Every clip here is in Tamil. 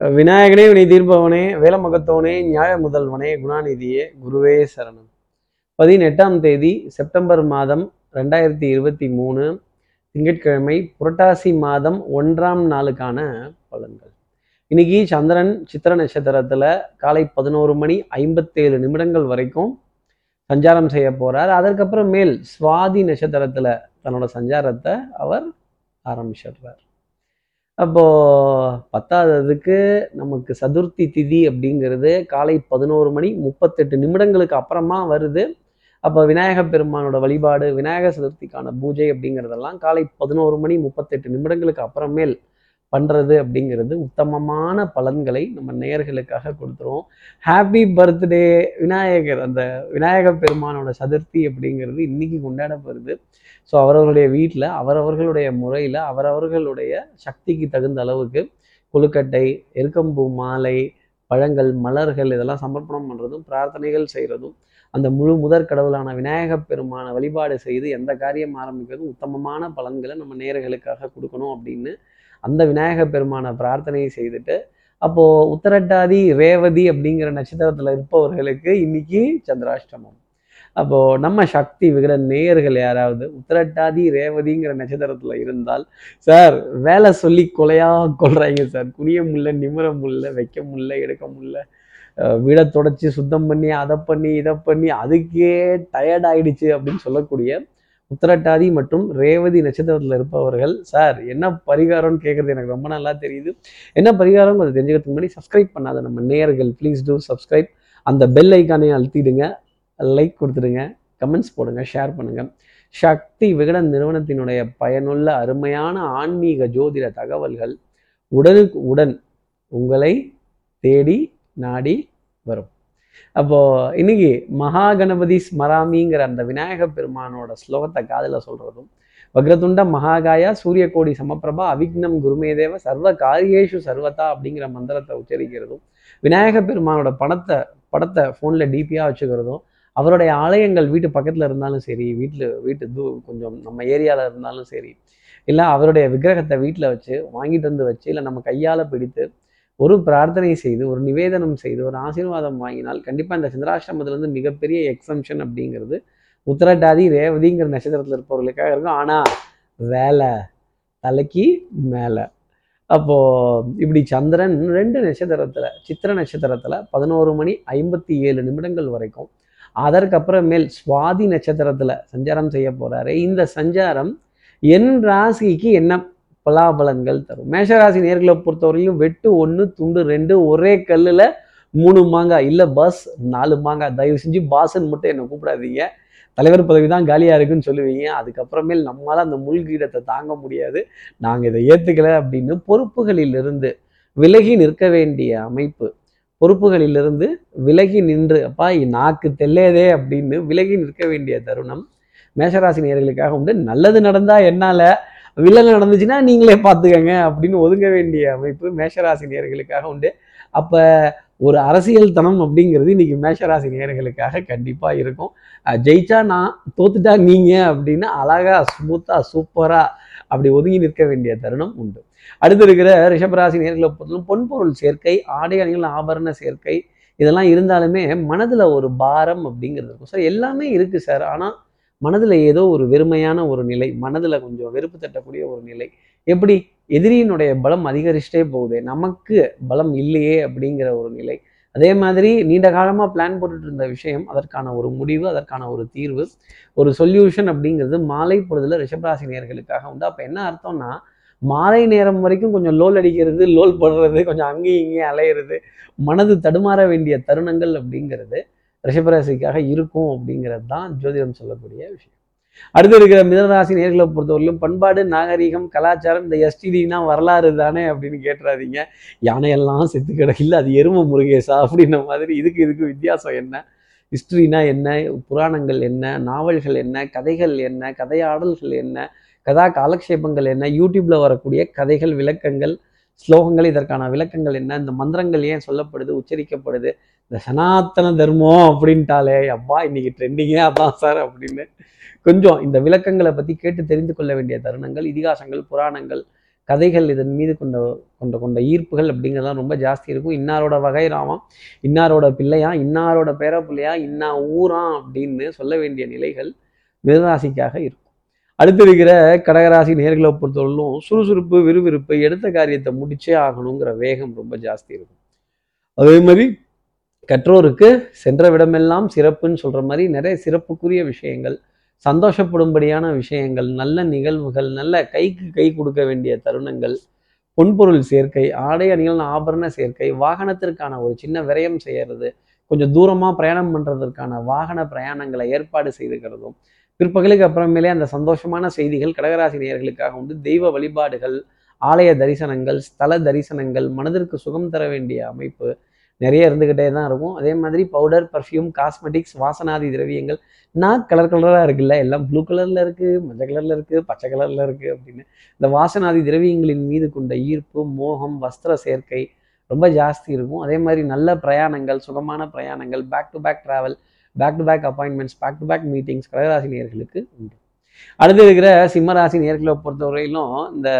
விநாயகனே வினை தீர்ப்பவனே வேலமகத்தவனே நியாய முதல்வனே குணாநிதியே குருவே சரணம். பதினெட்டாம் தேதி செப்டம்பர் மாதம் ரெண்டாயிரத்தி இருபத்தி மூணு திங்கட்கிழமை புரட்டாசி மாதம் ஒன்றாம் நாளுக்கான பலன்கள். இன்னைக்கு சந்திரன் சித்திர நட்சத்திரத்துல காலை பதினோரு மணி ஐம்பத்தேழு நிமிடங்கள் வரைக்கும் சஞ்சாரம் செய்ய போகிறார் அதற்கப்புறம் மேல் சுவாதி நட்சத்திரத்துல தன்னோட சஞ்சாரத்தை அவர் ஆரம்பிச்சிடுறார். அப்போது பத்தாததுக்கு நமக்கு சதுர்த்தி திதி அப்படிங்கிறது காலை பதினோரு மணி முப்பத்தெட்டு நிமிடங்களுக்கு அப்புறமா வருது. அப்போ விநாயக பெருமானோட வழிபாடு விநாயகர் சதுர்த்திக்கான பூஜை அப்படிங்கிறதெல்லாம் காலை பதினோரு மணி முப்பத்தெட்டு நிமிடங்களுக்கு அப்புறமேல் பண்ணுறது அப்படிங்கிறது உத்தமமான பலன்களை நம்ம நேயர்களுக்காக கொடுத்துருவோம். ஹாப்பி பர்த்டே விநாயகர் அந்த விநாயகர் பெருமானோட சதுர்த்தி அப்படிங்கிறது இன்னைக்கு கொண்டாடப்படுது. ஸோ அவரவர்களுடைய வீட்டில் அவரவர்களுடைய முறையில் அவரவர்களுடைய சக்திக்கு தகுந்த அளவுக்கு கொழுக்கட்டை எருக்கம்பூ மாலை பழங்கள் மலர்கள் இதெல்லாம் சமர்ப்பணம் பண்ணுறதும் பிரார்த்தனைகள் செய்கிறதும் அந்த முழு முதற் கடவுளான விநாயகப் பெருமான வழிபாடு செய்து எந்த காரியம் ஆரம்பிக்கிறதும் உத்தமமான பலன்களை நம்ம நேயர்களுக்காக கொடுக்கணும் அப்படின்னு அந்த விநாயக பெருமான பிரார்த்தனையை செய்துட்டு அப்போ உத்தரட்டாதி ரேவதி அப்படிங்கிற நட்சத்திரத்துல இருப்பவர்களுக்கு இன்னைக்கு சந்திராஷ்டமம். அப்போ நம்ம சக்தி விகிட நேயர்கள் யாராவது உத்திரட்டாதி ரேவதிங்கிற நட்சத்திரத்துல இருந்தால் சார் வேலை சொல்லி கொலையா கொள்றாங்க சார். குனிய முடியல நிமிர முடியல வைக்க முல்ல எடுக்க முடியல வீடை தொடச்சி சுத்தம் பண்ணி அதை பண்ணி இதை பண்ணி அதுக்கே டயர்ட் ஆயிடுச்சு அப்படின்னு சொல்லக்கூடிய உத்திரட்டாதி மற்றும் ரேவதி நட்சத்திரத்தில் இருப்பவர்கள் சார் என்ன பரிகாரம்னு கேட்குறது எனக்கு ரொம்ப நல்லா தெரியுது. என்ன பரிகாரம் அதை தெரிஞ்சுக்கிறதுக்கு முன்னாடி சப்ஸ்கிரைப் பண்ணாத நம்ம நேயர்கள் ப்ளீஸ் டூ சப்ஸ்கிரைப் அந்த பெல் ஐக்கானையும் அழுத்திடுங்க லைக் கொடுத்துடுங்க கமெண்ட்ஸ் போடுங்க ஷேர் பண்ணுங்கள் சக்தி விகடன் நிறுவனத்தினுடைய பயனுள்ள அருமையான ஆன்மீக ஜோதிட தகவல்கள் உடனுக்கு உடன் உங்களை தேடி நாடி வரும். அப்போ இன்னைக்கு மகா கணபதி ஸ்மராமிங்கிற அந்த விநாயக பெருமானோட ஸ்லோகத்தை காதில் சொல்றதும் வக்ரதுண்ட மகாகாயா சூரிய கோடி சமப்பிரபா அவிக்னம் குருமேதேவ சர்வ காரியேஷு சர்வதா அப்படிங்கிற மந்திரத்தை உச்சரிக்கிறதும் விநாயக பெருமானோட படத்தை படத்தை ஃபோனில் டிபியாக வச்சுக்கிறதும் அவருடைய ஆலயங்கள் வீட்டு பக்கத்தில் இருந்தாலும் சரி வீட்டில் வீட்டு தூ கொஞ்சம் நம்ம ஏரியாவில் இருந்தாலும் சரி இல்லை அவருடைய விக்கிரகத்தை வீட்டில் வச்சு வாங்கிட்டு வந்து வச்சு இல்லை நம்ம கையால் பிடித்து ஒரு பிரார்த்தனை செய்து ஒரு நிவேதனம் செய்து ஒரு ஆசீர்வாதம் வாங்கினால் கண்டிப்பாக இந்த சந்திராசிரமத்துலேருந்து மிகப்பெரிய எக்ஸம்ஷன் அப்படிங்கிறது உத்தரட்டாதி ரேவதிங்கிற நட்சத்திரத்தில் இருப்பவர்களுக்காக இருக்கும். ஆனால் வேலை தலைக்கு மேலே. அப்போது இப்படி சந்திரன் ரெண்டு நட்சத்திரத்தில் சித்திர நட்சத்திரத்தில் பதினோரு மணி ஐம்பத்தி ஏழு நிமிடங்கள் வரைக்கும் அதற்கப்புறமேல் சுவாதி நட்சத்திரத்தில் சஞ்சாரம் செய்ய போகிறாரு இந்த சஞ்சாரம் என் ராசிக்கு என்ன பலாபலங்கள் தரும். மேஷராசி நேர்களை பொறுத்தவரையிலும் வெட்டு ஒன்று துண்டு ரெண்டு ஒரே கல்லில் மூணு மாங்காய் இல்லை பஸ் நாலு மாங்காய். தயவு செஞ்சு பாஸ்ன்னு மட்டும் என்னை கூப்பிடாதீங்க. தலைவர் பதவி தான் காலியாக இருக்குன்னு சொல்லுவீங்க. அதுக்கப்புறமேல் நம்மளால் அந்த முள்கீடத்தை தாங்க முடியாது. நாங்கள் இதை ஏற்றுக்கலை அப்படின்னு பொறுப்புகளிலிருந்து விலகி நிற்க வேண்டிய அமைப்பு. பொறுப்புகளிலிருந்து விலகி நின்று அப்பா நாக்கு தெல்லையதே அப்படின்னு விலகி நிற்க வேண்டிய தருணம் மேஷராசி நேர்களுக்காக உண்டு. நல்லது நடந்தால் என்னால் வில்லங்க நடந்துச்சுன்னா நீங்களே பார்த்துக்கங்க அப்படின்னு ஒதுங்க வேண்டிய அமைப்பு மேஷராசி நேர்களுக்காக உண்டு. அப்போ ஒரு அரசியல் தனம் அப்படிங்கிறது இன்னைக்கு மேஷராசி நேர்களுக்காக கண்டிப்பாக இருக்கும். ஜெயிச்சா நான் தோத்துட்டா நீங்கள் அப்படின்னு அழகா ஸ்மூத்தாக சூப்பராக அப்படி ஒதுங்கி நிற்க வேண்டிய தருணம் உண்டு. அடுத்து இருக்கிற ரிஷபராசி நேர்களை பொறுத்தவரைக்கும் பொன்பொருள் சேர்க்கை ஆடை அணிகள் ஆபரண சேர்க்கை இதெல்லாம் இருந்தாலுமே மனதில் ஒரு பாரம் அப்படிங்கிறது இருக்கும். சார் எல்லாமே இருக்குது சார். ஆனால் மனதில் ஏதோ ஒரு வெறுமையான ஒரு நிலை மனதில் கொஞ்சம் வெறுப்பு தட்டக்கூடிய ஒரு நிலை. எப்படி? எதிரியினுடைய பலம் அதிகரிச்சுட்டே போகுது. நமக்கு பலம் இல்லையே அப்படிங்கிற ஒரு நிலை. அதே மாதிரி நீண்ட காலமாக பிளான் போட்டுட்டு இருந்த விஷயம் அதற்கான ஒரு முடிவு அதற்கான ஒரு தீர்வு ஒரு சொல்யூஷன் அப்படிங்கிறது மாலை பொழுதுல ரிஷபராசி நேர்களுக்காக உண்டு. அப்போ என்ன அர்த்தம்னா மாலை நேரம் வரைக்கும் கொஞ்சம் லோல் அடிக்கிறது லோல் போடுறது கொஞ்சம் அங்கேயும் இங்கேயும் அலையிறது மனது தடுமாற வேண்டிய தருணங்கள் அப்படிங்கிறது ரிஷபராசிக்காக இருக்கும் அப்படிங்கிறது தான் ஜோதிடம் சொல்லக்கூடிய விஷயம். அடுத்து இருக்கிற மிதனராசி நேர்களை பொறுத்தவரையிலும் பண்பாடு நாகரீகம் கலாச்சாரம் இந்த எஸ்டிடினா வரலாறு தானே அப்படின்னு கேட்டுறாதீங்க. யானையெல்லாம் செத்து கிடக்கில்ல அது எரும முருகேசா அப்படின்ன மாதிரி இதுக்கு இதுக்கு வித்தியாசம் என்ன? ஹிஸ்ட்ரினா என்ன? புராணங்கள் என்ன? நாவல்கள் என்ன? கதைகள் என்ன? கதையாடல்கள் என்ன? கதா காலக்ஷேபங்கள் என்ன? யூடியூப்ல வரக்கூடிய கதைகள் விளக்கங்கள் ஸ்லோகங்கள் இதற்கான விளக்கங்கள் என்ன? இந்த மந்திரங்கள் ஏன் சொல்லப்படுது உச்சரிக்கப்படுது? இந்த சனாத்தன தர்மம் அப்படின்ட்டாலே அப்பா இன்னைக்கு ட்ரெண்டிங்கே அதான் சார் அப்படின்னு. கொஞ்சம் இந்த விளக்கங்களை பற்றி கேட்டு தெரிந்து கொள்ள வேண்டிய தருணங்கள் இதிகாசங்கள் புராணங்கள் கதைகள் இதன் மீது கொண்ட கொண்ட கொண்ட ஈர்ப்புகள் அப்படிங்கிறதெல்லாம் ரொம்ப ஜாஸ்தி இருக்கும். இன்னாரோட வகை ராமம் இன்னாரோட பிள்ளையா இன்னாரோட பேர பிள்ளையா இன்னா ஊரா அப்படின்னு சொல்ல வேண்டிய நிலைகள் மிதராசிக்காக இருக்கும். அடுத்து இருக்கிற கடகராசி நேர்களை பொறுத்தவரையிலும் சுறுசுறுப்பு விறுவிறுப்பு எடுத்த காரியத்தை முடிச்சே ஆகணுங்கிற வேகம் ரொம்ப ஜாஸ்தி இருக்கும். அதே மாதிரி கற்றோருக்கு சென்ற விடமெல்லாம் சிறப்புன்னு சொல்கிற மாதிரி நிறைய சிறப்புக்குரிய விஷயங்கள் சந்தோஷப்படும்படியான விஷயங்கள் நல்ல நிகழ்வுகள் நல்ல கைக்கு கை கொடுக்க வேண்டிய தருணங்கள் பொன்பொருள் சேர்க்கை ஆடை அணிகள் ஆபரண சேர்க்கை வாகனத்திற்கான ஒரு சின்ன விரயம் செய்கிறது கொஞ்சம் தூரமாக பிரயாணம் பண்ணுறதற்கான வாகன பிரயாணங்களை ஏற்பாடு செய்துக்கிறதும் பிற்பகலுக்கு அப்புறமேலே அந்த சந்தோஷமான செய்திகள் கடகராசி நேயர்களுக்காக உண்டு. தெய்வ வழிபாடுகள் ஆலய தரிசனங்கள் ஸ்தல தரிசனங்கள் மனதிற்கு சுகம் தர வேண்டிய அமைப்பு நிறைய இருந்துக்கிட்டே தான் இருக்கும். அதே மாதிரி பவுடர் பர்ஃப்யூம் காஸ்மெட்டிக்ஸ் வாசனாதி திரவியங்கள் நான் கலர் கலராக இருக்குல்ல எல்லாம் ப்ளூ கலரில் இருக்குது மஞ்சள் கலரில் இருக்குது பச்சை கலரில் இருக்குது அப்படின்னு. இந்த வாசனாதி திரவியங்களின் மீது கொண்ட ஈர்ப்பு மோகம் வஸ்திர சேர்க்கை ரொம்ப ஜாஸ்தி இருக்கும். அதே மாதிரி நல்ல பிரயாணங்கள் சுகமான பிரயாணங்கள் back to back travel back to back appointments back to back meetings கடகராசி நேர்களுக்கு உண்டு. அடுத்து இருக்கிற சிம்மராசி நேர்களை பொறுத்தவரையிலும் இந்த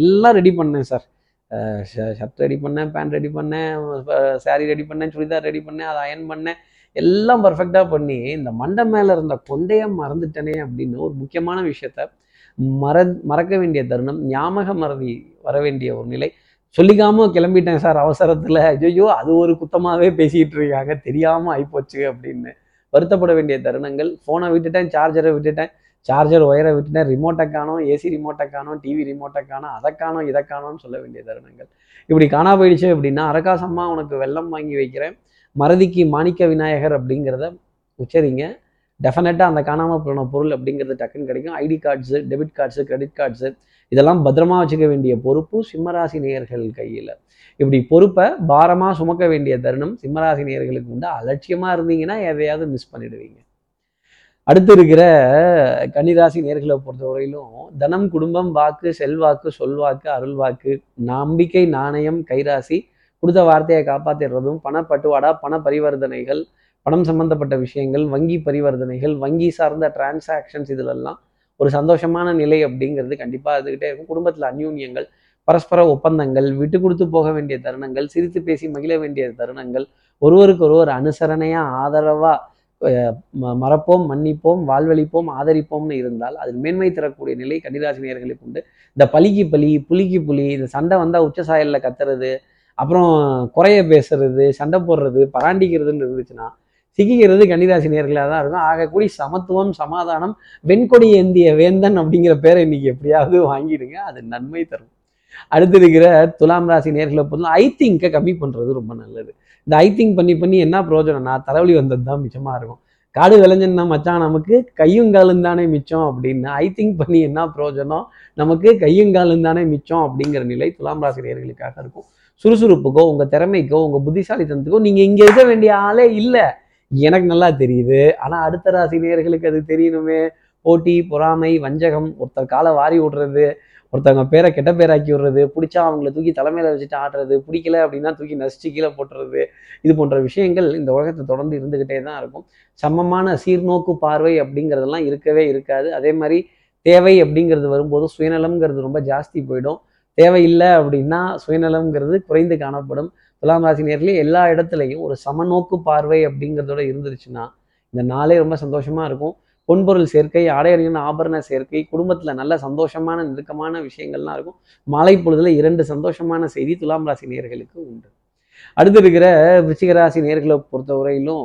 எல்லாம் ரெடி பண்ணேன் சார் ஷர்ட் ரெடி பண்ணேன் பேண்ட் ரெடி பண்ணேன் சாரீ ரெடி பண்ணேன் சுடிதார் ரெடி பண்ணேன் அதை அயன் பண்ணேன். எல்லாம் பர்ஃபெக்டாக பண்ணி இந்த மண்டை மேலே இருந்த கொண்டையை மறந்துட்டனே அப்படின்னு ஒரு முக்கியமான விஷயத்த மற மறக்க வேண்டிய தருணம் ஞாபக மறதி வர வேண்டிய ஒரு நிலை. சொல்லிக்காமல் கிளம்பிட்டேன் சார் அவசரத்தில். ஐயோ அது ஒரு குத்தமாகவே பேசிகிட்டு இருக்காங்க தெரியாமல் ஆகிப்போச்சு அப்படின்னு வருத்தப்பட வேண்டிய தருணங்கள். ஃபோனை விட்டுட்டேன் சார்ஜரை விட்டுட்டேன். சார்ஜர் ஒயரை விட்டுட்டேன் ரிமோட்டை காணும் ஏசி ரிமோட்டை காணும் டிவி ரிமோட்டை காணும் அதை காணோம் இதை காணும்னு சொல்ல வேண்டிய தருணங்கள். இப்படி காணா போயிடுச்சு அப்படின்னா அரகாசமாக உனக்கு வெள்ளம் வாங்கி வைக்கிறேன். மறதிக்கு மாணிக்க விநாயகர் அப்படிங்கிறத உச்சரிங்க. டெஃபினட்டாக அந்த காணாமல் போன பொருள் அப்படிங்கிறது டக்குன்னு கிடைக்கும். ID cards debit cards credit cards இதெல்லாம் பத்திரமா வச்சுக்க வேண்டிய பொறுப்பு சிம்மராசி நேயர்கள் கையில். இப்படி பொறுப்பை பாரமாக சுமக்க வேண்டிய தருணம் சிம்மராசி நேயர்களுக்கு உண்டு. அலட்சியமாக இருந்தீங்கன்னா எதையாவது மிஸ் பண்ணிடுவீங்க. அடுத்து இருக்கிற கன்னிராசி நேர்களை பொறுத்தவரையிலும் தனம் குடும்பம் வாக்கு செல்வாக்கு சொல்வாக்கு அருள்வாக்கு நம்பிக்கை நாணயம் கைராசி கொடுத்த வார்த்தையை காப்பாற்றிடுறதும் பணப்பட்டுவாடா பண பரிவர்த்தனைகள் பணம் சம்பந்தப்பட்ட விஷயங்கள் வங்கி பரிவர்த்தனைகள் வங்கி சார்ந்த டிரான்சாக்ஷன்ஸ் இதிலெல்லாம் ஒரு சந்தோஷமான நிலை அப்படிங்கிறது கண்டிப்பாக இருந்துக்கிட்டே இருக்கும். குடும்பத்தில் அந்யூன்யங்கள் பரஸ்பர ஒப்பந்தங்கள் விட்டு கொடுத்து போக வேண்டிய தருணங்கள் சிரித்து பேசி மகிழ வேண்டிய தருணங்கள் ஒருவருக்கு ஒருவர் அனுசரணையாக ஆதரவாக மறப்போம் மன்னிப்போம் வாழ்வழிப்போம் ஆதரிப்போம்னு இருந்தால் அதில் மேன்மை தரக்கூடிய நிலை கன்னிராசி நேயர்களுக்கு உண்டு. இந்த பலிக்கு பலி புலிக்கு புலி இந்த சண்டை வந்தால் உச்ச சாயலில் கத்துறது அப்புறம் குறைய பேசுறது சண்டை போடுறது பராண்டிக்கிறதுன்னு இருந்துச்சுன்னா சிக்கிக்கிறது கன்னிராசி நேர்களாக தான் இருக்கும். ஆகக்கூடி சமத்துவம் சமாதானம் வெண்கொடி ஏந்திய வேந்தன் அப்படிங்கிற பேரை இன்னைக்கு எப்படியாவது வாங்கிடுங்க அது நன்மை தரும். அடுத்து இருக்கிற துலாம் ராசி நேர்களை பொறுத்தவரை ஐ திங்கை கம்மி பண்ணுறது ரொம்ப நல்லது. இந்த ஐ திங்க் பண்ணி பண்ணி என்ன பிரயோஜனம்னா தலைவலி வந்தது தான் மிச்சமாக இருக்கும். காடு விளைஞ்சன்னா மச்சான் நமக்கு கையும் காலும் தானே மிச்சம் அப்படின்னு ஐ திங்க் பண்ணி என்ன பிரயோஜனம்? நமக்கு கையும் காலும் தானே மிச்சம் அப்படிங்கிற நிலை துலாம் ராசிரியர்களுக்காக இருக்கும். சுறுசுறுப்புக்கோ உங்கள் திறமைக்கோ உங்கள் புத்திசாலித்தனத்துக்கோ நீங்கள் இங்கே இருக்க வேண்டிய ஆளே இல்லை. எனக்கு நல்லா தெரியுது. ஆனால் அடுத்த ராசி நேர்களுக்கு அது தெரியணுமே. போட்டி பொறாமை வஞ்சகம் ஒருத்தர் காலை வாரி விடுறது ஒருத்தவங்க பேரை கெட்ட பேராக்கி விடுறது பிடிச்சா அவங்கள தூக்கி தலைமையில வச்சுட்டு ஆடுறது பிடிக்கல அப்படின்னா தூக்கி நசிச்சு கீழே போட்டுறது இது போன்ற விஷயங்கள் இந்த உலகத்தை தொடர்ந்து இருந்துக்கிட்டே தான் இருக்கும். சமமான சீர்நோக்கு பார்வை அப்படிங்கிறதெல்லாம் இருக்கவே இருக்காது. அதே மாதிரி தேவை அப்படிங்கிறது வரும்போது சுயநலம்ங்கிறது ரொம்ப ஜாஸ்தி போயிடும். தேவையில்லை அப்படின்னா சுயநலம்ங்கிறது குறைந்து காணப்படும். துலாம் ராசி நேரிலே எல்லா இடத்துலையும் ஒரு சமநோக்கு பார்வை அப்படிங்கிறதோட இருந்துருச்சுன்னா இந்த நாளே ரொம்ப சந்தோஷமா இருக்கும். பொன்பொருள் சேர்க்கை ஆடையறிஞன் ஆபரண சேர்க்கை குடும்பத்துல நல்ல சந்தோஷமான நெருக்கமான விஷயங்கள்லாம் இருக்கும். மாலை பொழுதுல இரண்டு சந்தோஷமான செய்தி துலாம் ராசி நேர்களுக்கு உண்டு. அடுத்து இருக்கிற விருச்சிகராசி நேர்களை பொறுத்தவரையிலும்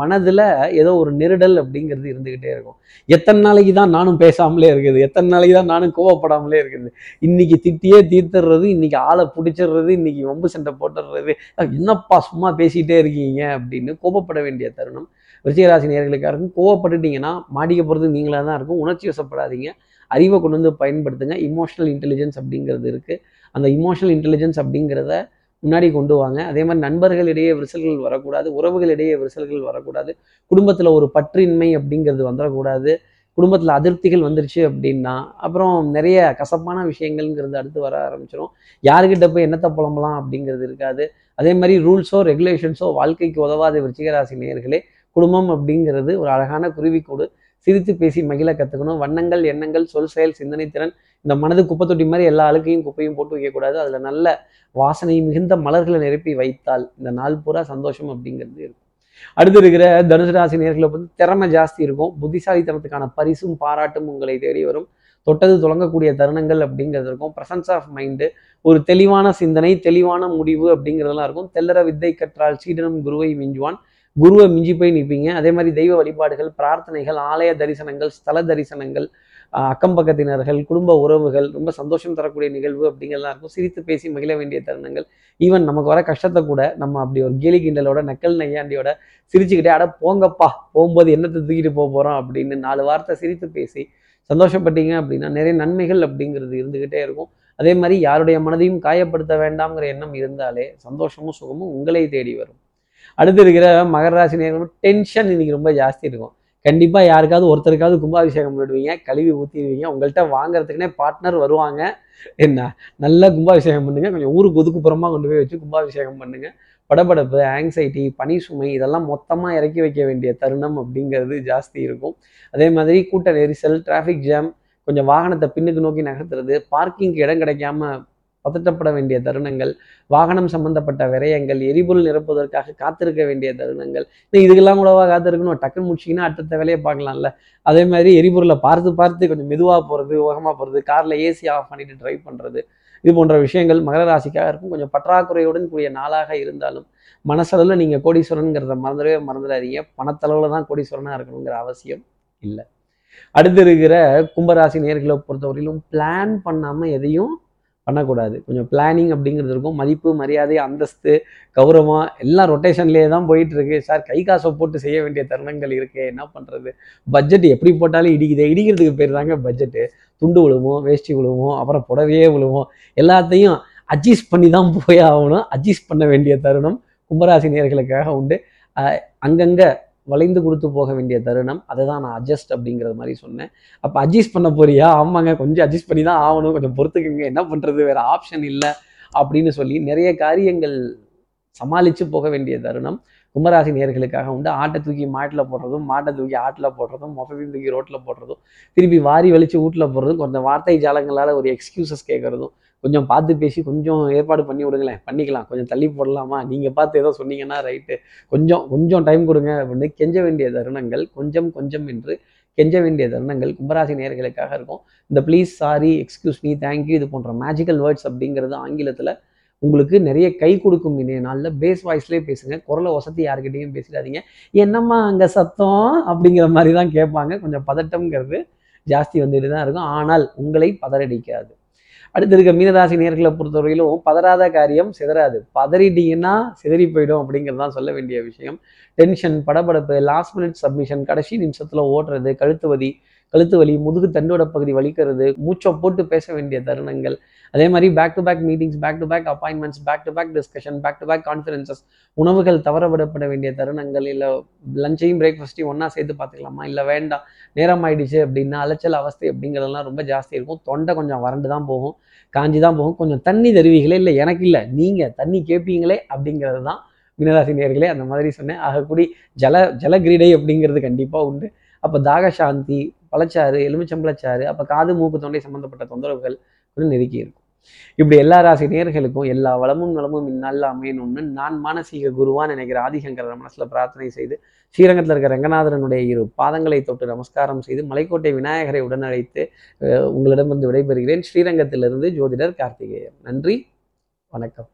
மனதில் ஏதோ ஒரு நெருடல் அப்படிங்கிறது இருந்துக்கிட்டே இருக்கும். எத்தனை நாளைக்கு தான் நானும் பேசாமலே இருக்குது? எத்தனை நாளைக்கு தான் நானும் கோவப்படாமலே இருக்குது? இன்னைக்கு திட்டியே தீர்த்துடுறது இன்னைக்கு ஆளை பிடிச்சிடுறது இன்னைக்கு வம்பு சண்டை போட்டுடுறது என்னப்பா சும்மா பேசிகிட்டே இருக்கீங்க அப்படின்னு கோபப்பட வேண்டிய தருணம் விருச்சிகராசி நேர்களுக்காக இருக்கும் கோவப்பட்டுட்டீங்கன்னா மாட்டிக்க போகிறது நீங்களாக தான் இருக்கும். உணர்ச்சி வசப்படாதீங்க. அறிவை கொண்டு வந்து பயன்படுத்துங்க. இமோஷனல் இன்டெலிஜென்ஸ் அப்படிங்கிறது இருக்குது அந்த இமோஷனல் இன்டெலிஜென்ஸ் அப்படிங்கிறத முன்னாடி கொண்டு வாங்க. அதே மாதிரி நண்பர்களிடையே விரிசல்கள் வரக்கூடாது. உறவுகளிடையே விரிசல்கள் வரக்கூடாது. குடும்பத்தில் ஒரு பற்றின்மை அப்படிங்கிறது வந்துடக்கூடாது குடும்பத்தில் அதிருப்திகள் வந்துருச்சு அப்படின்னா அப்புறம் நிறைய கசப்பான விஷயங்கள்ங்கிறது அடுத்து வர ஆரம்பிச்சிடும் யாருக்கிட்ட போய் என்னத்தை புலம்பலாம் அப்படிங்கிறது இருக்காது. அதே மாதிரி ரூல்ஸோ ரெகுலேஷன்ஸோ வாழ்க்கைக்கு உதவாத விருச்சிகராசி நேர்களே குடும்பம் அப்படிங்கிறது ஒரு அழகான குருவிக்கூடு. சிரித்து பேசி மகிழ கற்றுக்கணும் வண்ணங்கள் எண்ணங்கள் சொல் செயல் சிந்தனை திறன் இந்த மனது குப்பை தொட்டி மாதிரி எல்லா அழுக்கையும் குப்பையும் போட்டு வைக்கக்கூடாது அதில் நல்ல வாசனை மிகுந்த மலர்களை நிரப்பி வைத்தால் இந்த நாள் பூரா சந்தோஷம் அப்படிங்கிறது இருக்கும். அடுத்து இருக்கிற தனுசு ராசி நேர்களை வந்து திறமை ஜாஸ்தி இருக்கும். புத்திசாலித்தனத்துக்கான பரிசும் பாராட்டும் உங்களை தேடி வரும். தொட்டது தொடங்கக்கூடிய தருணங்கள் அப்படிங்கிறது இருக்கும். ப்ரசன்ஸ் ஆஃப் மைண்டு ஒரு தெளிவான சிந்தனை தெளிவான முடிவு அப்படிங்கிறதெல்லாம் இருக்கும். தெல்லற வித்தை கற்றால் சீடனும் குருவை மிஞ்சுவான். குருவை மிஞ்சி போய் நிற்பீங்க. அதே மாதிரி தெய்வ வழிபாடுகள் பிரார்த்தனைகள் ஆலய தரிசனங்கள் ஸ்தல தரிசனங்கள் அக்கம் பக்கத்தினர்கள் குடும்ப உறவுகள் ரொம்ப சந்தோஷம் தரக்கூடிய நிகழ்வு அப்படிங்கிறதெல்லாம் இருக்கும். சிரித்து பேசி மகிழ வேண்டிய தருணங்கள். ஈவன் நமக்கு வர கஷ்டத்தை கூட நம்ம அப்படி ஒரு கேலி கிண்டலோட நக்கல் நையாண்டியோட சிரிச்சுக்கிட்டே அட போங்கப்பா போகும்போது என்னத்தை தூக்கிட்டு போக போகிறோம் அப்படின்னு நாலு வார்த்தை சிரித்து பேசி சந்தோஷப்பட்டீங்க அப்படின்னா நிறைய நன்மைகள் அப்படிங்கிறது இருந்துக்கிட்டே இருக்கும். அதே மாதிரி யாருடைய மனதையும் காயப்படுத்த வேண்டாம்ங்கிற எண்ணம் இருந்தாலே சந்தோஷமும் சுகமும் உங்களை தேடி வரும். அடுத்து இருக்கிற மகர ராசி டென்ஷன் இன்னைக்கு ரொம்ப ஜாஸ்தி இருக்கும். கண்டிப்பாக யாருக்காவது ஒருத்தருக்காவது கும்பாபிஷேகம் பண்ணிடுவீங்க கழுவி ஊற்றிடுவீங்க உங்கள்கிட்ட வாங்குறதுக்குனே பார்ட்னர் வருவாங்க. என்ன? நல்ல கும்பாபிஷேகம் பண்ணுங்க. கொஞ்சம் ஊருக்கு ஒதுக்குப்புறமா கொண்டு போய் வச்சு கும்பாபிஷேகம் பண்ணுங்க. படபடப்பு ஆங்ஸைட்டி பனி சுமை இதெல்லாம் மொத்தமாக இறக்கி வைக்க வேண்டிய தருணம் அப்படிங்கிறது ஜாஸ்தி இருக்கும். அதே மாதிரி கூட்ட நெரிசல் டிராஃபிக் ஜாம் கொஞ்சம் வாகனத்தை பின்னுக்கு நோக்கி நகர்த்துறது பார்க்கிங்க்கு இடம் கிடைக்காம பதட்டப்பட வேண்டிய தருணங்கள் வாகனம் சம்பந்தப்பட்ட விரயங்கள் எரிபொருள் நிரப்புவதற்காக காத்திருக்க வேண்டிய தருணங்கள். இன்னும் இதுக்கெல்லாம் கூடவா காத்திருக்கணும்? டக்குன்னு முடிச்சிங்கன்னா அடுத்த வேலையை பார்க்கலாம்ல. அதே மாதிரி எரிபொருளை பார்த்து பார்த்து கொஞ்சம் மெதுவாக போகிறது வேகமாக போகிறது காரில் ஏசி ஆஃப் பண்ணிட்டு டிரைவ் பண்ணுறது இது போன்ற விஷயங்கள் மகர ராசிக்காக இருக்கும். கொஞ்சம் பற்றாக்குறையுடன் கூடிய நாளாக இருந்தாலும் மனசளவில் நீங்கள் கோடீஸ்வரனுங்கிறத மறந்துடவே மறந்துடாதீங்க. பணத்தளவில் தான் கோடீஸ்வரனாக இருக்கணுங்கிற அவசியம் இல்லை. அடுத்து இருக்கிற கும்பராசி நேர்களை பொறுத்தவரையிலும் பிளான் பண்ணாமல் எதையும் பண்ணக்கூடாது. கொஞ்சம் பிளானிங் அப்படிங்கிறது இருக்கும். மதிப்பு மரியாதை அந்தஸ்து கௌரவம் எல்லாம் ரொட்டேஷன்லேயே தான் போயிட்டு இருக்கு சார் கை காசை போட்டு செய்ய வேண்டிய தருணங்கள் இருக்கு என்ன பண்ணுறது பட்ஜெட் எப்படி போட்டாலும் இடிக்குது. இடிக்கிறதுக்கு பேர் தாங்க பட்ஜெட்டு துண்டு விழுவோம் வேஷ்டி விழுவோம் அப்புறம் புடவையே விழுவோம். எல்லாத்தையும் அட்ஜஸ்ட் பண்ணி தான் போய் ஆகணும். அட்ஜஸ்ட் பண்ண வேண்டிய தருணம் கும்பராசி நேர்களுக்காக உண்டு. அங்கங்கே வளைந்து கொடுத்து போக வேண்டிய தருணம். அதை தான் நான் அட்ஜஸ்ட் அப்படிங்கிறது மாதிரி சொன்னேன். அப்போ அட்ஜஸ்ட் பண்ண போறியா? ஆமாங்க. கொஞ்சம் அட்ஜஸ்ட் பண்ணி தான் ஆகணும். கொஞ்சம் பொறுத்துக்குங்க. என்ன பண்ணுறது வேறு ஆப்ஷன் இல்லை அப்படின்னு சொல்லி நிறைய காரியங்கள் சமாளித்து போக வேண்டிய தருணம். கும்பராசி நேர்களுக்காக உண்டு. ஆட்டை தூக்கி மாட்டில் போடுறதும் மாட்டை தூக்கி ஆட்டில் போடுறதும் மொபைல் தூக்கி ரோட்டில் போடுறதும் திருப்பி வாரி வலிச்சு வீட்டில் போடுறதும் கொஞ்சம் வார்த்தை ஜாலங்களால் ஒரு எக்ஸ்கியூசஸ் கேட்குறதும் கொஞ்சம் பார்த்து பேசி கொஞ்சம் ஏற்பாடு பண்ணி விடுங்களேன். பண்ணிக்கலாம். கொஞ்சம் தள்ளி போடலாமா? நீங்கள் பார்த்து ஏதோ சொன்னீங்கன்னா ரைட்டு. கொஞ்சம் கொஞ்சம் டைம் கொடுங்க அப்படின்னு கெஞ்ச வேண்டிய தருணங்கள் கொஞ்சம் கொஞ்சம் என்று கெஞ்ச வேண்டிய தருணங்கள் கும்பராசி நேர்களுக்காக இருக்கும். இந்த please sorry excuse me thank you இது போன்ற மேஜிக்கல் வேர்ட்ஸ் அப்படிங்கிறது ஆங்கிலத்தில் உங்களுக்கு நிறைய கை கொடுக்கும் இன்றைய நாளில். பேஸ் வாய்ஸ்லேயே பேசுங்க. குரலை வசதி யாருக்கிட்டையும் பேசிடாதீங்க. என்னம்மா அங்கே சத்தம்? அப்படிங்கிற மாதிரி தான் கேட்பாங்க. கொஞ்சம் பதட்டம்ங்கிறது ஜாஸ்தி வந்துட்டு தான் இருக்கும். ஆனால் உங்களை பதறடிக்காது. அடுத்து இருக்க மீனராசி நேர்களை பொறுத்தவரையிலும் பதறாத காரியம் சிதறாது. பதறிட்டீங்கன்னா சிதறி போயிடும் அப்படிங்கிறது தான் சொல்ல வேண்டிய விஷயம். டென்ஷன் படபடப்பு லாஸ்ட் மினிட் சப்மிஷன் கடைசி நிமிஷத்தில் ஓடுறது கழுத்து வலி கழுத்து வலி முதுகு தண்டோட பகுதி வலிக்கிறது மூச்சை போட்டு பேச வேண்டிய தருணங்கள். அதே மாதிரி back to back meetings back to back appointments back to back discussion back to back conferences உணவுகள் தவற விடப்பட வேண்டிய தருணங்கள் இல்லை லஞ்சையும் பிரேக்ஃபாஸ்ட்டையும் ஒன்றா சேர்த்து பார்த்துக்கலாமா இல்லை வேண்டாம் நேரம் ஆயிடுச்சு அப்படின்னா அலைச்சல் அவஸ்தை அப்படிங்கிறதெல்லாம் ரொம்ப ஜாஸ்தி இருக்கும். தொண்டை கொஞ்சம் வறண்டு தான் போகும். காஞ்சி தான் போகும். கொஞ்சம் தண்ணி தருவீங்களே இல்லை எனக்கு இல்லை. நீங்கள் தண்ணி கேட்பீங்களே அப்படிங்கிறது தான் மீனராசி நேர்களே அந்த மாதிரி சொன்னேன். ஆகக்கூடி ஜல ஜலகிரீடை அப்படிங்கிறது கண்டிப்பாக உண்டு. அப்போ தாகசாந்தி பழச்சாறு எலுமிச்சம்பழச்சாறு அப்போ காது மூக்கு தொண்டை சம்மந்தப்பட்ட தொந்தரவுகள் கொஞ்சம் நெருக்கி இருக்கும். இப்படி எல்லா ராசி நேர்களுக்கும் எல்லா வளமும் நலமும் இந்நாளில் அமையணும்னு நான் மானசீக குருவான் நினைக்கிற ஆதிகங்கிற மனசுல பிரார்த்தனை செய்து ஸ்ரீரங்கத்தில் இருக்கிற ரங்கநாதரனுடைய இரு பாதங்களை தொட்டு நமஸ்காரம் செய்து மலைக்கோட்டை விநாயகரை உடனழைத்து உங்களிடமிருந்து விடைபெறுகிறேன். ஸ்ரீரங்கத்திலிருந்து ஜோதிடர் கார்த்திகேயன். நன்றி. வணக்கம்.